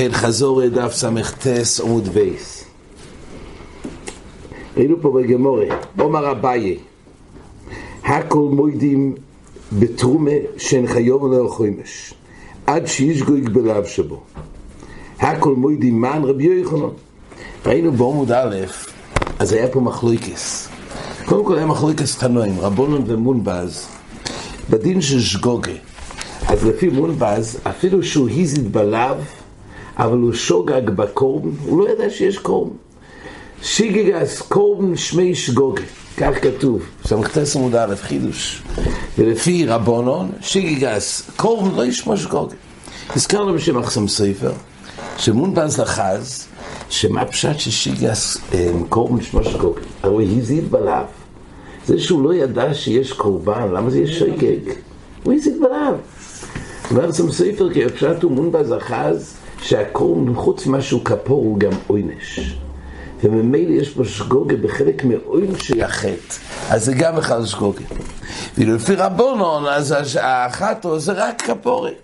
כן, חזור דף סט עמוד בייס. ראינו פה בגמורה, עומר אביי, הכל מוידים בתרומה שאין חיוב ולא חוימש, עד שיש גויג בלב שבו. הכל מוידים מן רבי יוחנן. ראינו בעמוד א', אז היה פה מחלויקס. קודם כל היה מחלויקס תנועים, רבונון ומונבז, בדין של שגוגה. אז לפי מונבז, אפילו שהוא היזית בלב, אבל הוא שוגג בקורבן, הוא לא ידע שיש קורבן. שיגגס קורבן שמי שגוגה, כך כתוב, סמכתס עמוד א', חידוש. ולפי רבונון, שיגגס קורבן לא ישמו שגוגה. הזכרנו בשם אחסם ספר, שמונבז לחז, שמה פשט ששיגגס קורבן שמו שגוגה? הרי הזית בלב. זה שהוא לא ידע שיש קורבן, למה זה יש שגג? הוא הזית בלב. אומר שם ספר, הוא מונבז אחז, שהקורבן חוץ ממה שהוא כפור הוא גם עונש. וממילא יש פה שגוגה בחלק מעונש שיחט, אז זה גם אחד שגוגה. ולפי רבונון, אז האחתו זה רק כפורת.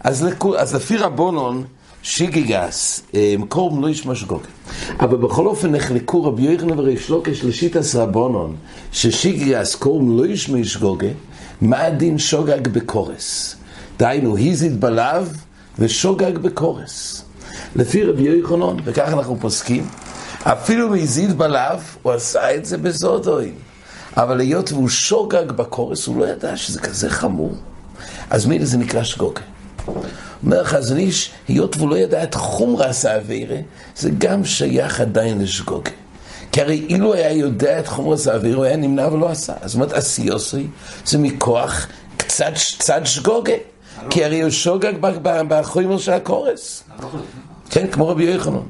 אז, לכו, אז לפי רבונון, שיגיגס, קורבן לא ישמע שגוגה. אבל בכל אופן נחלקו רבי יוחנן וריש לוקש לשיטס רבונון, ששיגיגס קורבן לא ישמע שגוגה, מה הדין שוגג בקורס? דהיינו, היזית בלב, ושוגג בקורס. לפי רבי יוחנן, וכך אנחנו פוסקים, אפילו מזיד בלב, הוא עשה את זה בזודוין. אבל היות והוא שוגג בקורס, הוא לא ידע שזה כזה חמור. אז מילא זה נקרא שגוגה. אומר חזון איש, היות והוא לא ידע את חומרס האווירה, זה גם שייך עדיין לשגוגה. כי הרי אילו היה יודע את חומרס האווירה, הוא היה נמנע ולא עשה. זאת אומרת, עשיוסי זה מכוח קצת, קצת שגוגה. כי הרי הוא שוגג בחומר של הקורס. כן, כמו רבי יוחנן.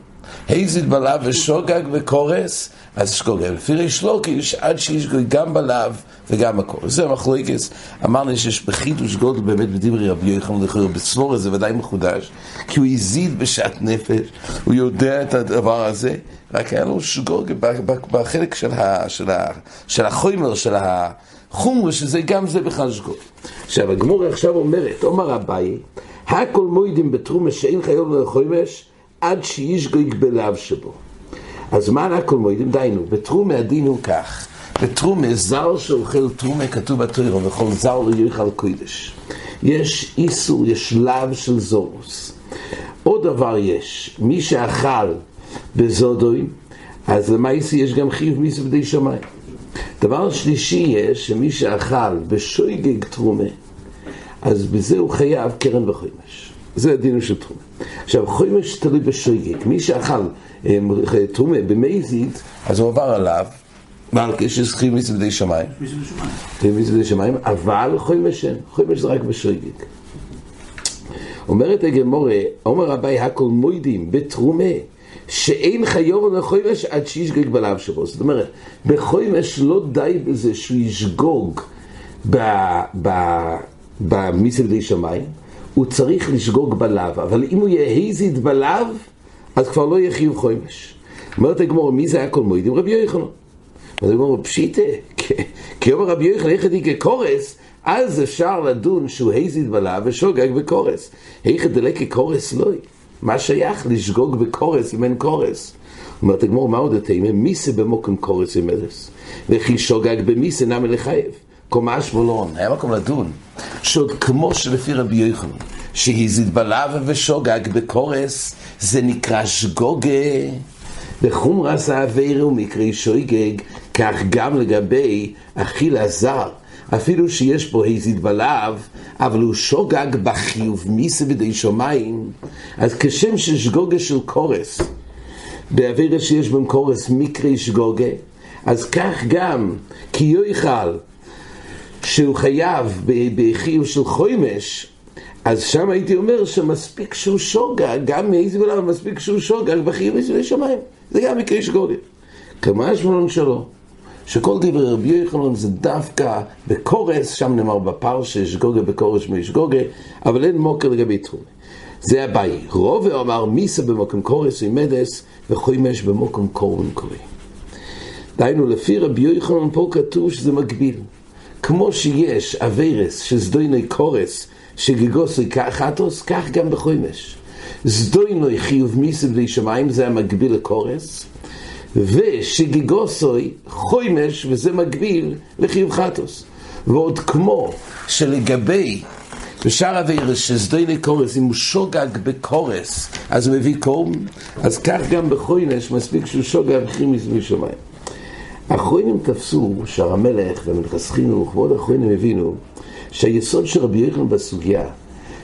היזית בלב ושוגג בקורס, אז שגוגג. לפי ריש לוקיש, עד שישגוג גם בלב וגם בקורס. זה המחלוקס. אמרנו שיש בחידוש גודל באמת בדברי רבי יוחנן לכאורה בצלור זה ודאי מחודש, כי הוא הזיד בשעת נפש, הוא יודע את הדבר הזה, רק היה לו שגוג בחלק של, ה, של, ה, של החומר, של ה... חומר שזה גם זה שגוי. עכשיו הגמור עכשיו אומרת, אומר אביי, הכל מוידים בתרומה שאין חיוב לחומש עד שישגויג בלב שבו. אז מה הכל מוידים? דיינו, בתרומה הדין הוא כך, בתרומה זר שאוכל תרומה כתוב בתוירו וכל זר לא יאכל קודש. יש איסור, יש לאו של זורוס. עוד דבר יש, מי שאכל בזודוי, אז למעשה יש גם חיוב מיסו בדי שמיים. דבר שלישי יש, שמי שאכל בשויגג תרומה, אז בזה הוא חייב קרן וחומש. זה הדין של תרומה. עכשיו, חומש תלוי בשויגג. מי שאכל תרומה במזיד, אז הוא עבר עליו, ועל כשס חייב מיסו בדי שמיים. בדי שמיים, אבל חומש אין. חומש זה רק בשויגג. אומרת הגמורה, אומר רבי הכל מוידים בתרומה שאין חיוב לחוימש עד שישגוג בלב שבו. זאת אומרת, בחוימש לא די בזה שהוא ישגוג במיסל די שמיים, הוא צריך לשגוג בלב, אבל אם הוא יהיה בלב, אז כבר לא יהיה חיוב חוימש. אומרת הגמור, מי זה היה כל מועדים? רבי יוחנן. אז הגמור, פשיטה, כי אומר רבי יוחנן, ידי כקורס, אז אפשר לדון שהוא היזית בלב ושוגג בקורס. איך דלק כקורס לא יהיה. מה שייך לשגוג בקורס אם אין קורס? אומרת הגמור, מה עוד התאימה? מיסה במוקם קורס עם אלס. וכי שוגג במיסה נמי לחייב. קומה שמולון, היה מקום לדון. שעוד כמו שלפי רבי יוחנן, שהזיד בלב ושוגג בקורס, זה נקרא שגוגה. בחומרס האוויר ומקרי שויגג, כך גם לגבי אכילה זר. אפילו שיש פה הזיד בלב, אבל הוא שוגג בחיוב מיסה בידי שמיים, אז כשם ששגוגה של קורס, באווירה שיש בהם קורס מקרי שגוגה, אז כך גם כי יויכל שהוא חייב בחיוב של חוימש, אז שם הייתי אומר שמספיק שהוא שוגג, גם מאיזה בלב מספיק שהוא שוגג בחיוב מיסה בידי שמיים, זה גם מקרי שגוגה. כמה שמונן שלו. שכל דברי רבי יוחנן זה דווקא בקורס, שם נאמר בפרשה, שגוגה בקורס שמי שגוגה, אבל אין מוקר לגבי תחום. זה הבעיה. רובה אמר מיסה במוקם קורס ומדס, וחוימש במוקם קורן קורא. דהיינו, לפי רבי יוחנן פה כתוב שזה מקביל. כמו שיש אביירס, שזדויני קורס, שגגוסי חטוס, כך גם בחוימש. זדוינוי חיוב מיסי בלי שמיים, זה המקביל לקורס, ושגיגוסוי חוימש, וזה מקביל לחיוב חטוס. ועוד כמו שלגבי בשאר אבירס שזדויני קורס, אם הוא שוגג בקורס, אז הוא מביא קורם, אז כך גם בחוינש, מספיק שהוא שוגג חימיס משמיים. האחרונים תפסו, שער המלך ומלכס חינוך, ועוד האחרונים הבינו, שהיסוד של רבי יוחנן בסוגיה,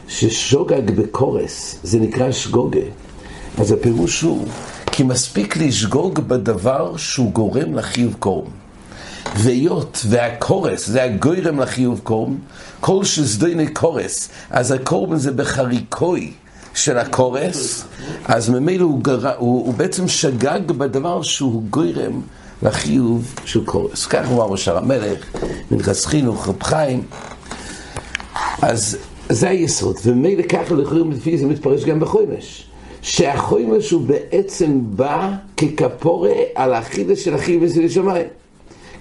ששוגג בקורס, זה נקרא שגוגה. אז הפירוש הוא, כי מספיק לשגוג בדבר שהוא גורם לחיוב קורם. והיות והקורס, זה הגוירם לחיוב קורם, כל שזדייני קורס, אז הקורבן זה בחריקוי של הקורס, אז ממילא הוא, גר... הוא, הוא בעצם שגג בדבר שהוא גוירם לחיוב של קורס. כך אמר שער המלך, מנחס חינוך, רב חיים. אז זה היסוד, וממילא ככה לכאורה לפי זה מתפרש גם בחוימש. שהחוימש הוא בעצם בא ככפורה על החידה של החיוב של שמיים.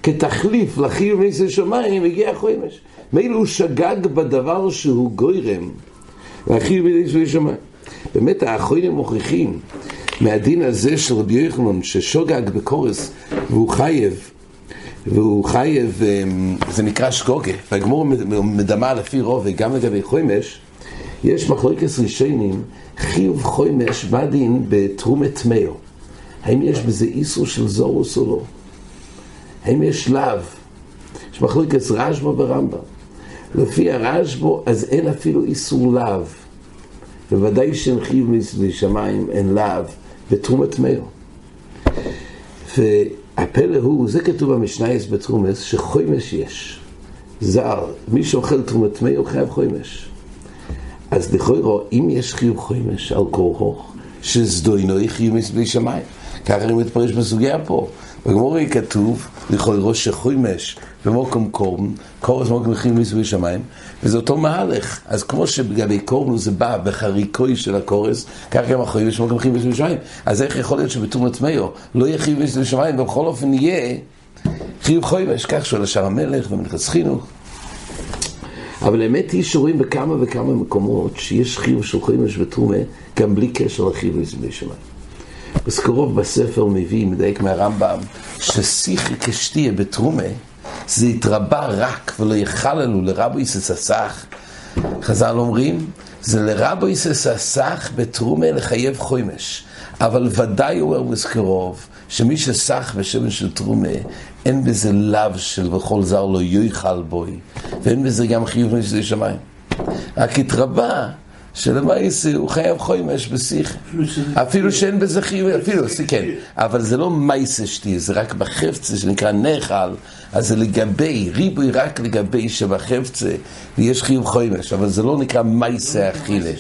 כתחליף לחיוב של שמיים הגיע החוימש. מילא הוא שגג בדבר שהוא גוירם, והחיוב של שמיים. באמת האחרונים מוכיחים מהדין הזה של רבי יוחנן ששוגג בקורס והוא חייב והוא חייב, אמ, זה נקרא שגוגה, והגמור מדמה לפי רוב וגם לגבי חוימש, יש מחלוקת ראשונים, חיוב חוימש בדין בתרומת מאו. האם יש בזה איסור של זורוס או לא? האם יש לאו? יש מחלוקת רשב"א ברמב"ם. לפי הרשב"א, אז אין אפילו איסור לאו. בוודאי שאין חיוב משמיים, אין לאו, בתרומת מאו. והפלא הוא, זה כתוב במשנייס בתרומס, שחוימש יש. זר, מי שאוכל תרומת מאו חייב חוימש. אז לכאורה, אם יש חיוב חוימש על כורחוך, שזדוינוי חיוב בלי שמיים. ככה אני מתפרש בסוגיה פה. בגמורי כתוב, לכאורה שחוימש במוקם קורם, קורס מוקם חיוב בלי שמיים, וזה אותו מהלך. אז כמו שבגבי קורם זה בא בחריקוי של הקורס, כך גם החוימש מוקם חיוב בלי שמיים. אז איך יכול להיות שבתרומת מאו לא יהיה חיוב בלי שמיים, ובכל אופן יהיה חיוב חוימש, כך שואל השאר המלך ומלכס חינוך. אבל האמת היא שרואים בכמה וכמה מקומות שיש חיוב של חומש ותרומה גם בלי קשר לחיוב בלי שמיים. בסקרוב בספר מביא, מדייק מהרמב"ם, ששיחי כשתיה בתרומה זה התרבה רק ולא יחללו לרבו יסססך. חז"ל אומרים, זה לרבו יסססך בתרומה לחייב חומש. אבל ודאי אומר בסקרוב, שמי שסח בשמן של תרומה, אין בזה לאו של וכל זר לא יויכל בוי, ואין בזה גם חיוב משדי שמיים. רק התרבה שלמעשה הוא חייב חוימש בשיחה. אפילו שאין בזה חיוב, אפילו, כן, אבל זה לא מייסה שתי, זה רק בחפצה שנקרא נחל, אז זה לגבי, ריבוי רק לגבי שבחפצה יש חיוב חוימש, אבל זה לא נקרא מייסה אכילה,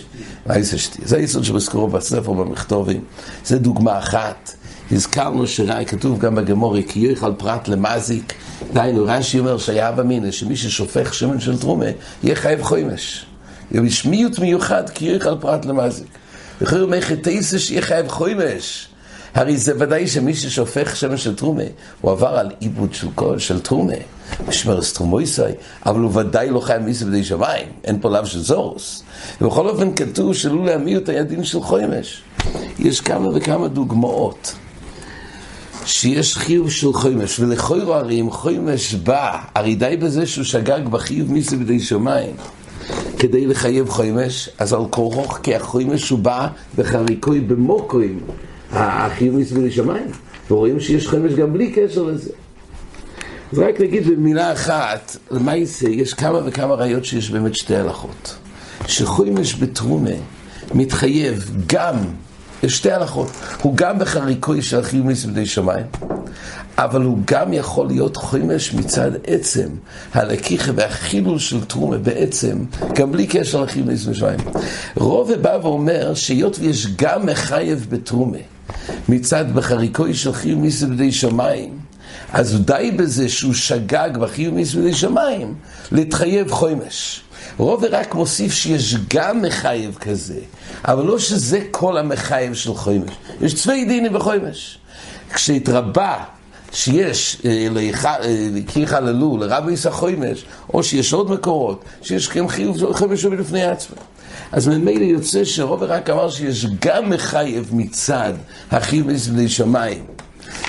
מייסה שתי. זה היסוד שבזכרו בספר במכתובים, זה דוגמה אחת. הזכרנו שראה, כתוב גם בגמורי, כי יוכל פרט למזיק, דהיינו, רש"י אומר שהיה במינא, שמי ששופך שמן של תרומה, יהיה חייב חוימש. בשמיות מיוחד, כי יוכל פרט למזיק. וכי הוא מחטאיסה שיהיה חייב חוימש. הרי זה ודאי שמי ששופך שמן של תרומה, הוא עבר על עיבוד של, של תרומה, משמר סטרומויסאי, אבל הוא ודאי לא חייב מיסה בדי שמיים, אין פה לאו של זורוס. ובכל אופן כתוב שלו להמיעוט היה דין של חוימש. יש כמה וכמה דוגמאות. שיש חיוב של חומש, ולכוירו הרי אם חומש בא, הרי די בזה שהוא שגג בחיוב מיסה בדי שמיים, כדי לחייב חומש, אז על כורוך, כי החומש הוא בא בחריקוי במוקוים, החיוב מיסה בדי שמיים, ורואים שיש חומש גם בלי קשר לזה. אז רק נגיד במילה אחת, למעשה יש כמה וכמה ראיות שיש באמת שתי הלכות. שחומש בתרומה מתחייב גם יש שתי הלכות. הוא גם בחריקוי של חיוב מיסים בני שמיים, אבל הוא גם יכול להיות חומש מצד עצם, הלקיחה והחילול של תרומה בעצם, גם בלי קשר לחיוב מיסים בני שמיים. רובה בא ואומר שהיות ויש גם מחייב בתרומה, מצד בחריקוי של חיוב מיסים בני שמיים, אז די בזה שהוא שגג בחיוב מיסים בני שמיים, להתחייב חומש. רובה רק מוסיף שיש גם מחייב כזה, אבל לא שזה כל המחייב של חומש. יש צווי דינים בחומש. כשהתרבה שיש לקיר חללו לרבי ישחוימש, או שיש עוד מקורות, שיש גם חיוב חמש לפני עצמו. אז ממילא יוצא שרוב רק אמר שיש גם מחייב מצד החיוב לפני שמיים.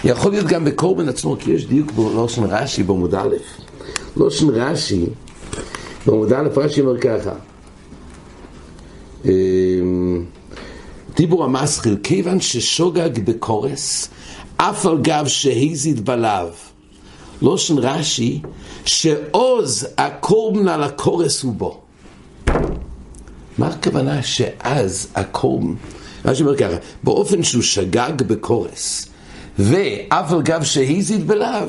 יכול להיות גם בקורבן עצמו, כי יש דיוק בלושן רש"י בעמוד א'. לושן רש"י, בעמוד א' רש"י אומר ככה. אמ, דיבור המסחיל, כיוון ששוגג בקורס, אף על גב שהזיד בלאו. לושן רש"י, שעוז הקורבן על הקורס הוא בו. מה הכוונה שאז הקורבן, רש"י אומר ככה, באופן שהוא שגג בקורס, ואף על גב שהזיד בלאו,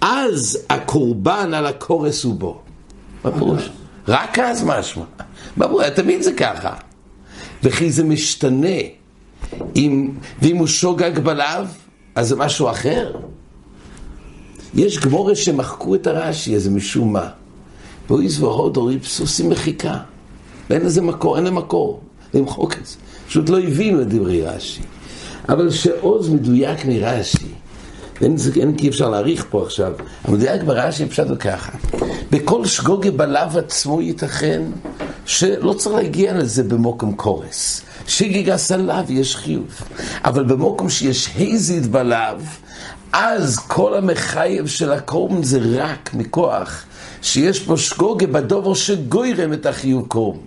אז הקורבן על הקורס הוא בו. מה פירוש? רק אז משמע. ברור, תמיד זה ככה. וכי זה משתנה. אם, ואם הוא שוגג בלאו, אז זה משהו אחר. יש גמורה שמחקו את הרש"י הזה משום מה. ואויז והודו ריפסוסים מחיקה. ואין לזה מקור, אין לזה מקור למחוק את זה. פשוט לא הבינו את דברי רש"י. אבל שעוז מדויק מרש"י, אין, אין כי אפשר להעריך פה עכשיו, המדויק ברש"י פשוט ככה. בכל שגוגה בלאו עצמו ייתכן שלא צריך להגיע לזה במוקם קורס. שגיגה סלאו יש חיוב. אבל במוקם שיש היזית בלאו, אז כל המחייב של הקורבן זה רק מכוח שיש פה שגוגה בדובר שגוירם את החיוב קורבן.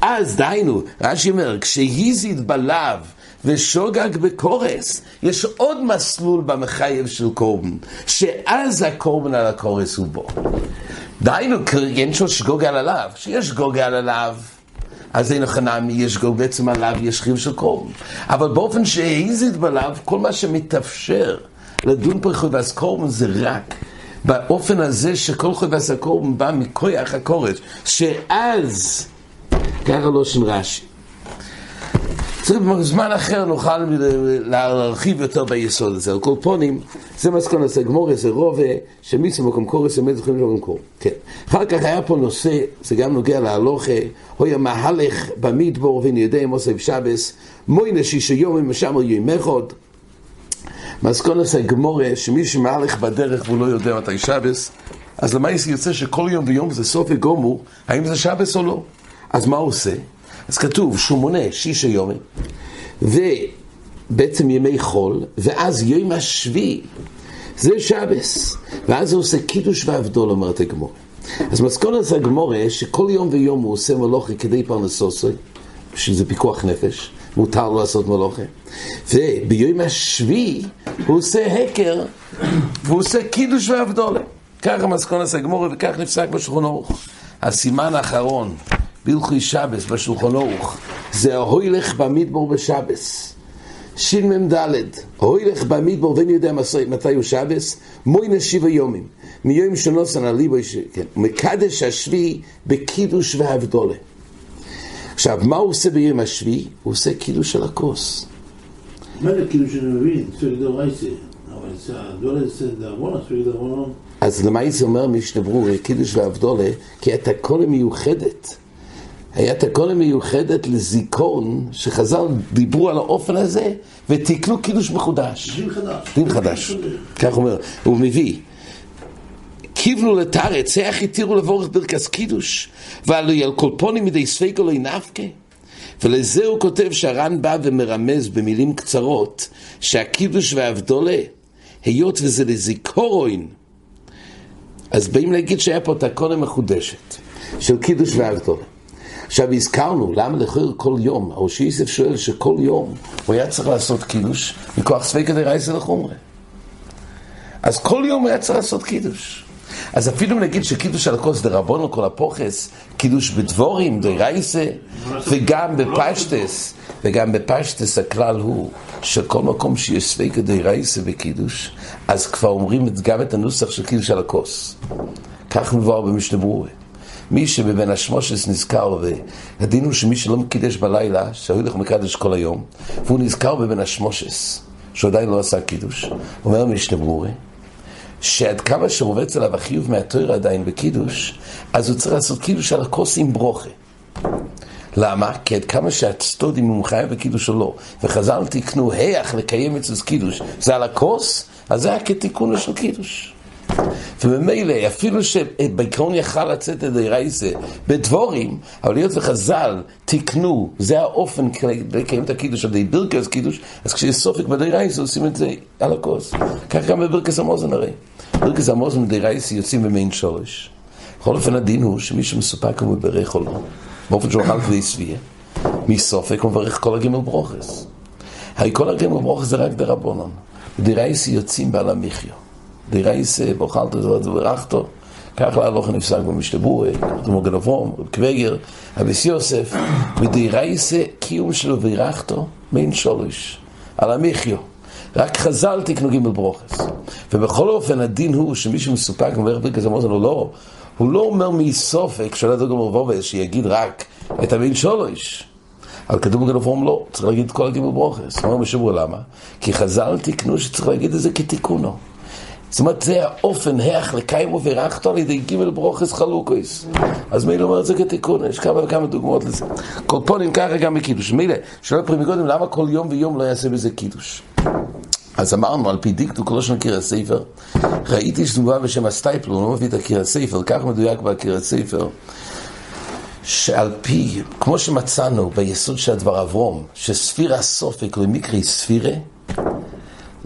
אז דהיינו, רש"י אומר, כשהיזית בלאו ושוגג בקורס, יש עוד מסלול במחייב של קורבן, שאז הקורבן על הקורס הוא בו. דהיינו, אין שם שגוגה על הלאו, שיש שגוגה על הלאו. אז אין חנמי, יש גול בעצם עליו, יש חיוב של קורבן. אבל באופן שהעיזית בלאו, כל מה שמתאפשר לדון פה חויבס קורבן זה רק באופן הזה שכל חויבס הקורבן בא מכויח הקורש, שאז, ככה לא שם רש"י. צריך בזמן אחר נוכל להרחיב יותר ביסוד הזה. על כל פונים, זה מסכון הזה, גמור זה רובה, שמיצו מקום קורס, אמת זוכרים לו במקור. כן. אחר כך היה פה נושא, זה גם נוגע להלוכה, הויה מהלך במדבור ונדע מוסף שבס, מוינה שישה יומים ושם יום אחד. מסכון הזה גמורה, שמי שמהלך בדרך והוא לא יודע מתי שבס, אז למה יוצא שכל יום ויום זה סוף וגומו, האם זה שבס או לא? אז מה הוא עושה? אז כתוב שהוא מונה שישה יומים, ובעצם ימי חול, ואז יום השביעי, זה שבס, ואז הוא עושה קידוש ועבדול, אומרת הגמור. אז מסכונת הגמורה, שכל יום ויום הוא עושה מלוכה כדי פרנסוסי, שזה פיקוח נפש, מותר לו לעשות מלוכה. וביום השביעי הוא עושה הקר, והוא עושה קידוש ועבדולה. ככה מסכונת הגמורה, וכך נפסק בשולחן ערוך. הסימן האחרון בהלכי שבס בשולחן ערוך, זה ההוילך במדבור בשבס. שמ"ד, ההוילך במדבור ואין יודע מתי הוא שבס, מוינה שבע יומים. מיום שנוסן על ליבו, כן, מקדש השביעי בקידוש והבדולה. עכשיו, מה הוא עושה ביום השביעי? הוא עושה קידוש של הכוס. מה זה קידוש שאני מבין? צריך דרבונה. אז למה זה אומר משנה קידוש והבדולה? כי את הכל מיוחדת. היה תקונה מיוחדת לזיכרון, שחז"ל דיברו על האופן הזה, ותיקנו קידוש מחודש. דין חדש. דין חדש. כך אומר, הוא מביא. קיבלו לתרץ, איך התירו לבורך ברכס קידוש, ועלו על כל פונים מדי ספקו לא ינפקה. ולזה הוא כותב שהר"ן בא ומרמז במילים קצרות, שהקידוש והאבדולה, היות וזה לזיכורון, אז באים להגיד שהיה פה תקונה מחודשת, של קידוש והאבדולה. עכשיו הזכרנו, למה לכאורה כל יום, או שיסף שואל שכל יום הוא היה צריך לעשות קידוש מכוח ספק כדי רייסה לחומרה. אז כל יום הוא היה צריך לעשות קידוש. אז אפילו נגיד שקידוש על הכוס דרבונו כל הפוכס, קידוש בדבורים, דרייסה, וגם בפשטס, וגם בפשטס הכלל הוא שכל מקום שיש ספק כדי רייסה בקידוש, אז כבר אומרים גם את הנוסח של קידוש על הכוס. כך מבואר במשנה ברורה. מי שבבין השמושס נזכר, והדין הוא שמי שלא מקידש בלילה, שהולך מקדש כל היום, והוא נזכר בבין השמושס, שהוא עדיין לא עשה קידוש, אומר משנה ברורי, שעד כמה שרובץ עליו החיוב מהתויר עדיין בקידוש, אז הוא צריך לעשות קידוש על הכוס עם ברוכה. למה? כי עד כמה שהצטודים הוא חייב בקידוש או לא, וחז"ל תקנו היח לקיים אצל קידוש, זה על הכוס, אז זה היה כתיקונו של קידוש. וממילא, אפילו שבעיקרון יכל לצאת ידי רייסה בדבורים, אבל היות וחז"ל תיקנו, זה האופן לקיים את הקידוש, על ידי ברכס קידוש, אז כשיש סופק בדי רייסה עושים את זה על הכוס. כך גם בברכס המוזן הרי. ברכס המוזן בדי רייסה יוצאים במין שורש. בכל אופן הדין הוא שמי שמסופק הוא מברך או לא, באופן שהוא אכל כדי שביע, מסופק הוא מברך כל הגימל ברוכס. הרי כל הגימל ברוכס זה רק דרבונון. רייסה יוצאים בעל המחיו. דרייסה, ואוכלת זאת וברכתו, כך להלוך נפסק במשתבורי, כמו גנבום, קוויגר, אביס יוסף, ודרייסה קיום שלו וירחתו, בין שולש, על המחיו. רק חז"ל תקנו ג' ברוכס. ובכל אופן הדין הוא שמי שמסופק מברך ברכס המוזן הוא לא, הוא לא אומר מסופק, שואל את זה גמר וובס, שיגיד רק את הבין שולש. אבל כתוב בגנפורם לא, צריך להגיד את כל הגימל ברוכס. אומר משבוע למה? כי חז"ל תקנו שצריך להגיד את זה כתיקונו. זאת אומרת, זה האופן, היח לקיימו ורכתו על ידי גימל ברוכס חלוקויס. אז מילא אומר את זה כתיקון, יש כמה וכמה דוגמאות לזה. קורפונים ככה גם בקידוש. מילא, שואל פרימי קודם, למה כל יום ויום לא יעשה בזה קידוש? אז אמרנו, על פי דיקטו כל השם קיר הספר, ראיתי שדומה בשם הסטייפלו, לא מביא את הקיר הספר, כך מדויק בקיר הספר, שעל פי, כמו שמצאנו ביסוד של הדבר אברום, שספירה סופק למקרי ספירה,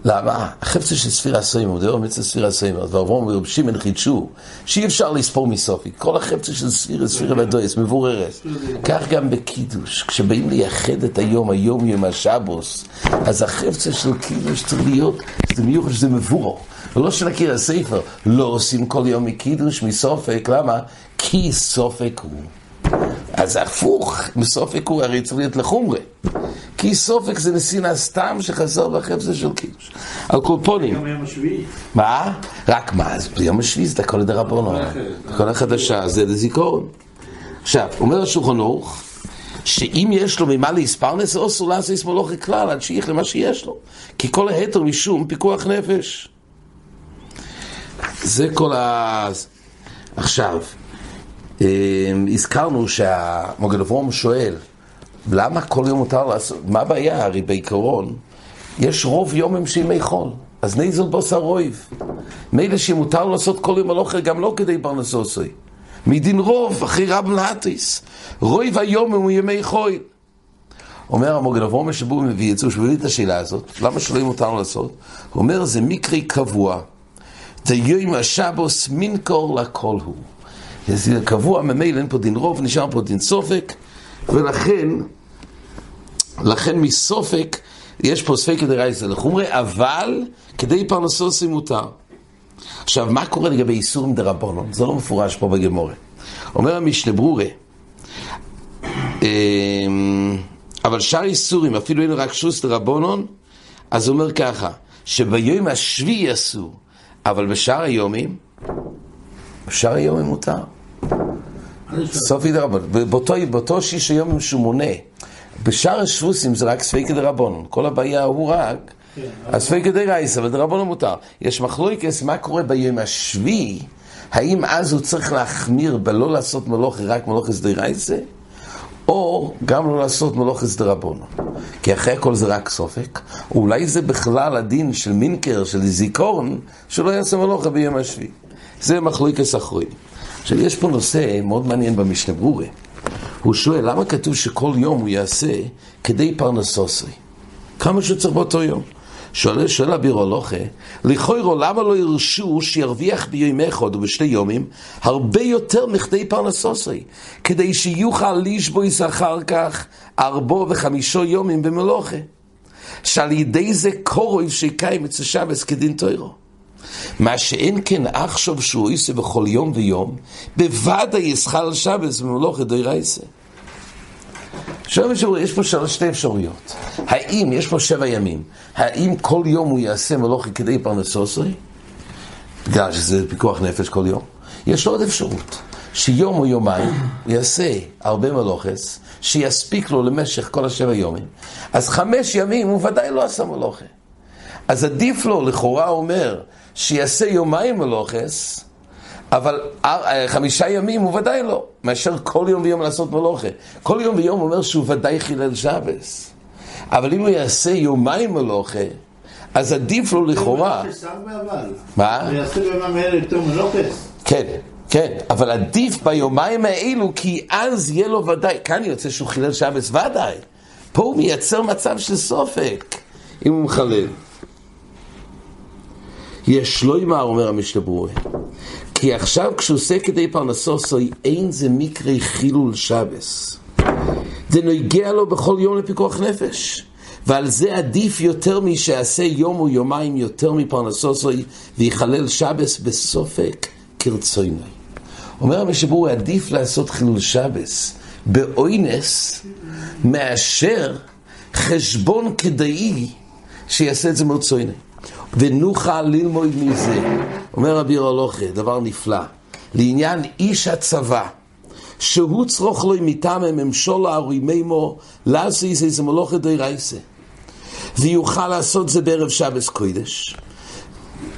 למה? החפצה של ספירה סוימר, דאור מצווה ספירה סוימר, ואברום ורב שמעון חידשו, שאי אפשר לספור מסופי. כל החפצה של ספירה, ספירה ודויס, מבוררת. כך גם בקידוש, כשבאים לייחד את היום, היום יום השבוס, אז החפצה של קידוש צריך להיות, זה מיוחד שזה מבורו. ולא שנכיר הספר, לא עושים כל יום מקידוש, מסופק, למה? כי סופק הוא. אז הפוך, מסופק הוא הרי צריך להיות לחומרה. כי סופק זה נסין הסתם שחזר בחפצה של קידוש. על קולפונים. גם יום השביעי. מה? רק מה? אז ביום השביעי זה הכל לדרבנו. כל החדשה זה לזיכרון. עכשיו, אומר השולחן ערוך, שאם יש לו ממה להספרנס, או אסור לעשות מלוכי כלל, עד שיח למה שיש לו. כי כל ההתר משום פיקוח נפש. זה כל ה... עכשיו, הזכרנו שהמוגן אברום שואל, למה כל יום מותר לעשות? מה הבעיה? הרי בעיקרון, יש רוב יום עם שימי חול. אז נזל בשר רויב. מילא שמותר לעשות כל יום הלוכה גם לא כדי פרנסוסי. מדין רוב, אחרי רב להטיס. רויב היום הוא ימי חול. אומר המוגן אברום שבו מביא את זה, הוא את השאלה הזאת, למה שלא מותר לעשות? הוא אומר, זה מקרי קבוע. דיום השבוס מינקור לכל הוא. זה קבוע, ממילא אין פה דין רוב, נשאר פה דין סופק, ולכן, לכן מסופק, יש פה ספק כדי רייסה לחומרי, אבל כדי פרנסוסי מותר. עכשיו, מה קורה לגבי איסורים דרבנון? זה לא מפורש פה בגמורה. אומר המשנה ברורה, אמ, אבל שאר איסורים, אפילו אין רק שוס דרבנון, אז הוא אומר ככה, שביום השביעי אסור, אבל בשאר היומים, בשאר היומים מותר. סופי. באותו, באותו שיש היום שהוא מונה, בשאר השבוסים זה רק ספקי דרבון. כל הבעיה הוא רק הספקי דרייסה, אבל דרבון מותר. יש מחלוקס, מה קורה ביום השביעי? האם אז הוא צריך להחמיר בלא לעשות מלוכי רק מלוכס דרייסה? או גם לא לעשות מלוכס דרבון. כי אחרי הכל זה רק סופק. אולי זה בכלל הדין של מינקר, של זיכרון, שלא יעשה מלוכה ביום השביעי. זה מחלוקס אחרוי. עכשיו, יש פה נושא מאוד מעניין במשנה ברורה. הוא שואל, למה כתוב שכל יום הוא יעשה כדי פרנסוסי? כמה שצריך באותו יום. שואל, אביר הלוכה, לכוירו, למה לא ירשו שירוויח ביום אחד או בשתי יומים הרבה יותר מכדי פרנסוסי, כדי שיוכל לשבויס אחר כך ארבו וחמישו יומים במלוכה, שעל ידי זה קורוי שקיים אצל שבס כדין תוירו. מה שאין כן עכשיו שהוא עושה בכל יום ויום, בוודאי ישחל שבס במלוך ידי רייסה. עכשיו יש פה שתי אפשרויות. האם יש פה שבע ימים, האם כל יום הוא יעשה מלוכי כדי פרנסוסי? בגלל שזה פיקוח נפש כל יום. יש לו עוד אפשרות, שיום או יומיים יעשה הרבה מלוכס, שיספיק לו למשך כל השבע יומים. אז חמש ימים הוא ודאי לא עשה מלוכה. אז עדיף לו, לכאורה אומר, שיעשה יומיים מלוכס, אבל חמישה ימים הוא ודאי לא, מאשר כל יום ויום לעשות מלוכה. כל יום ויום אומר שהוא ודאי חילל שבס. אבל אם הוא יעשה יומיים מלוכה, אז עדיף לו לכאורה... מה? ויעשה ביומם האלה יותר מלוקס. כן, כן, אבל עדיף ביומיים האלו, כי אז יהיה לו ודאי, כאן יוצא שהוא חילל שבס ודאי. פה הוא מייצר מצב של סופק, אם הוא מחלל. יש לא ימר, אומר המשנה ברורה, כי עכשיו כשהוא עושה כדי פרנסוסוי, אין זה מקרי חילול שבס. זה נוגע לו בכל יום לפיקוח נפש. ועל זה עדיף יותר משעשה יום או יומיים יותר מפרנסוסוי ויחלל שבס בסופק כרצוינו. אומר המשבור, עדיף לעשות חילול שבס באוינס מאשר חשבון כדאי שיעשה את זה מרצוינו. ונוכל ללמוד מזה, אומר רבי רולוכה, דבר נפלא, לעניין איש הצבא, שהוא צרוך לו מטעם ממשול הארוי מימו, לעשיס איזה מלוכה די רייסה. ויוכל לעשות זה בערב שבס קוידש.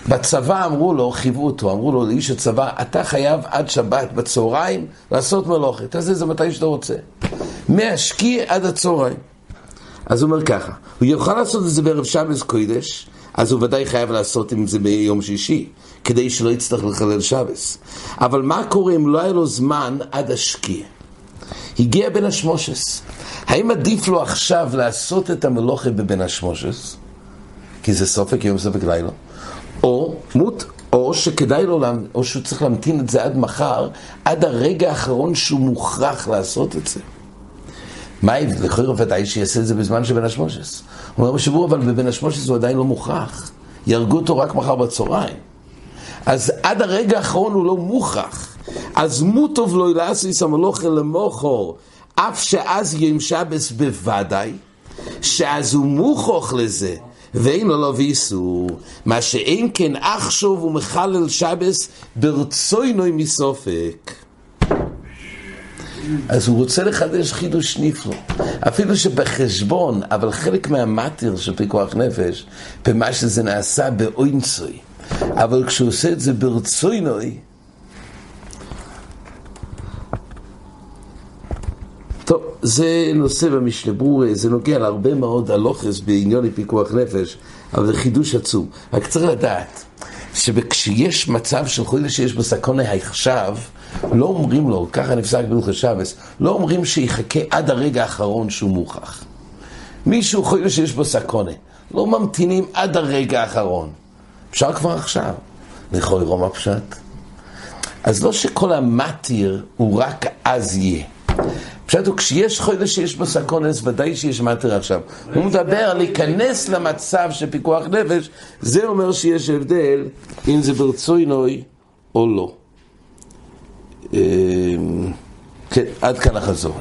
בצבא אמרו לו, חייבו אותו, אמרו לו לאיש הצבא, אתה חייב עד שבת בצהריים לעשות מלוכת, תעשה זה מתי שאתה רוצה. מהשקיע עד הצהריים. אז הוא אומר ככה, הוא יוכל לעשות את זה בערב שבס קוידש, אז הוא ודאי חייב לעשות עם זה ביום שישי, כדי שלא יצטרך לחלל שבס. אבל מה קורה אם לא היה לו זמן עד השקיע? הגיע בן השמושס. האם עדיף לו עכשיו לעשות את המלוכה בבן השמושס? כי זה סופק יום סופק לילה. או מות, או שכדאי לו, או שהוא צריך להמתין את זה עד מחר, עד הרגע האחרון שהוא מוכרח לעשות את זה. מה, לכאורה ודאי שיעשה את זה בזמן של בן השמושס. אומר בשבוע, אבל בבן השמושס הוא עדיין לא מוכרח. יהרגו אותו רק מחר בצהריים. אז עד הרגע האחרון הוא לא מוכרח. אז מוטוב לו לעשיס המלוכה למוכר, אף שאז יום שבס בוודאי, שאז הוא מוכרח לזה. ואין לו לא ויסו, מה שאין כן עכשיו הוא מחלל שבס ברצוינוי מסופק. אז הוא רוצה לחדש חידוש נפלא. אפילו שבחשבון, אבל חלק מהמטר של פיקוח נפש, במה שזה נעשה באוינסוי. אבל כשהוא עושה את זה ברצוינוי, טוב, זה נושא במשנה ברורה, זה נוגע להרבה מאוד הלוכס בעניון פיקוח נפש, אבל זה חידוש עצום. רק צריך לדעת שכשיש מצב של חודש שיש בו סכונה לא אומרים לו, ככה נפסק בלוח שבס, לא אומרים שיחכה עד הרגע האחרון שהוא מוכח. מישהו חודש שיש בו סכונה, לא ממתינים עד הרגע האחרון. אפשר כבר עכשיו. לכאורה מה פשט? אז לא שכל המטיר הוא רק אז יהיה. פשוט הוא כשיש חודש שיש בו סקונס, ודאי שיש מטר עכשיו. הוא מדבר על להיכנס למצב של פיקוח נפש, זה אומר שיש הבדל אם זה ברצוי נוי או לא. אמ, כן, עד כאן החזור.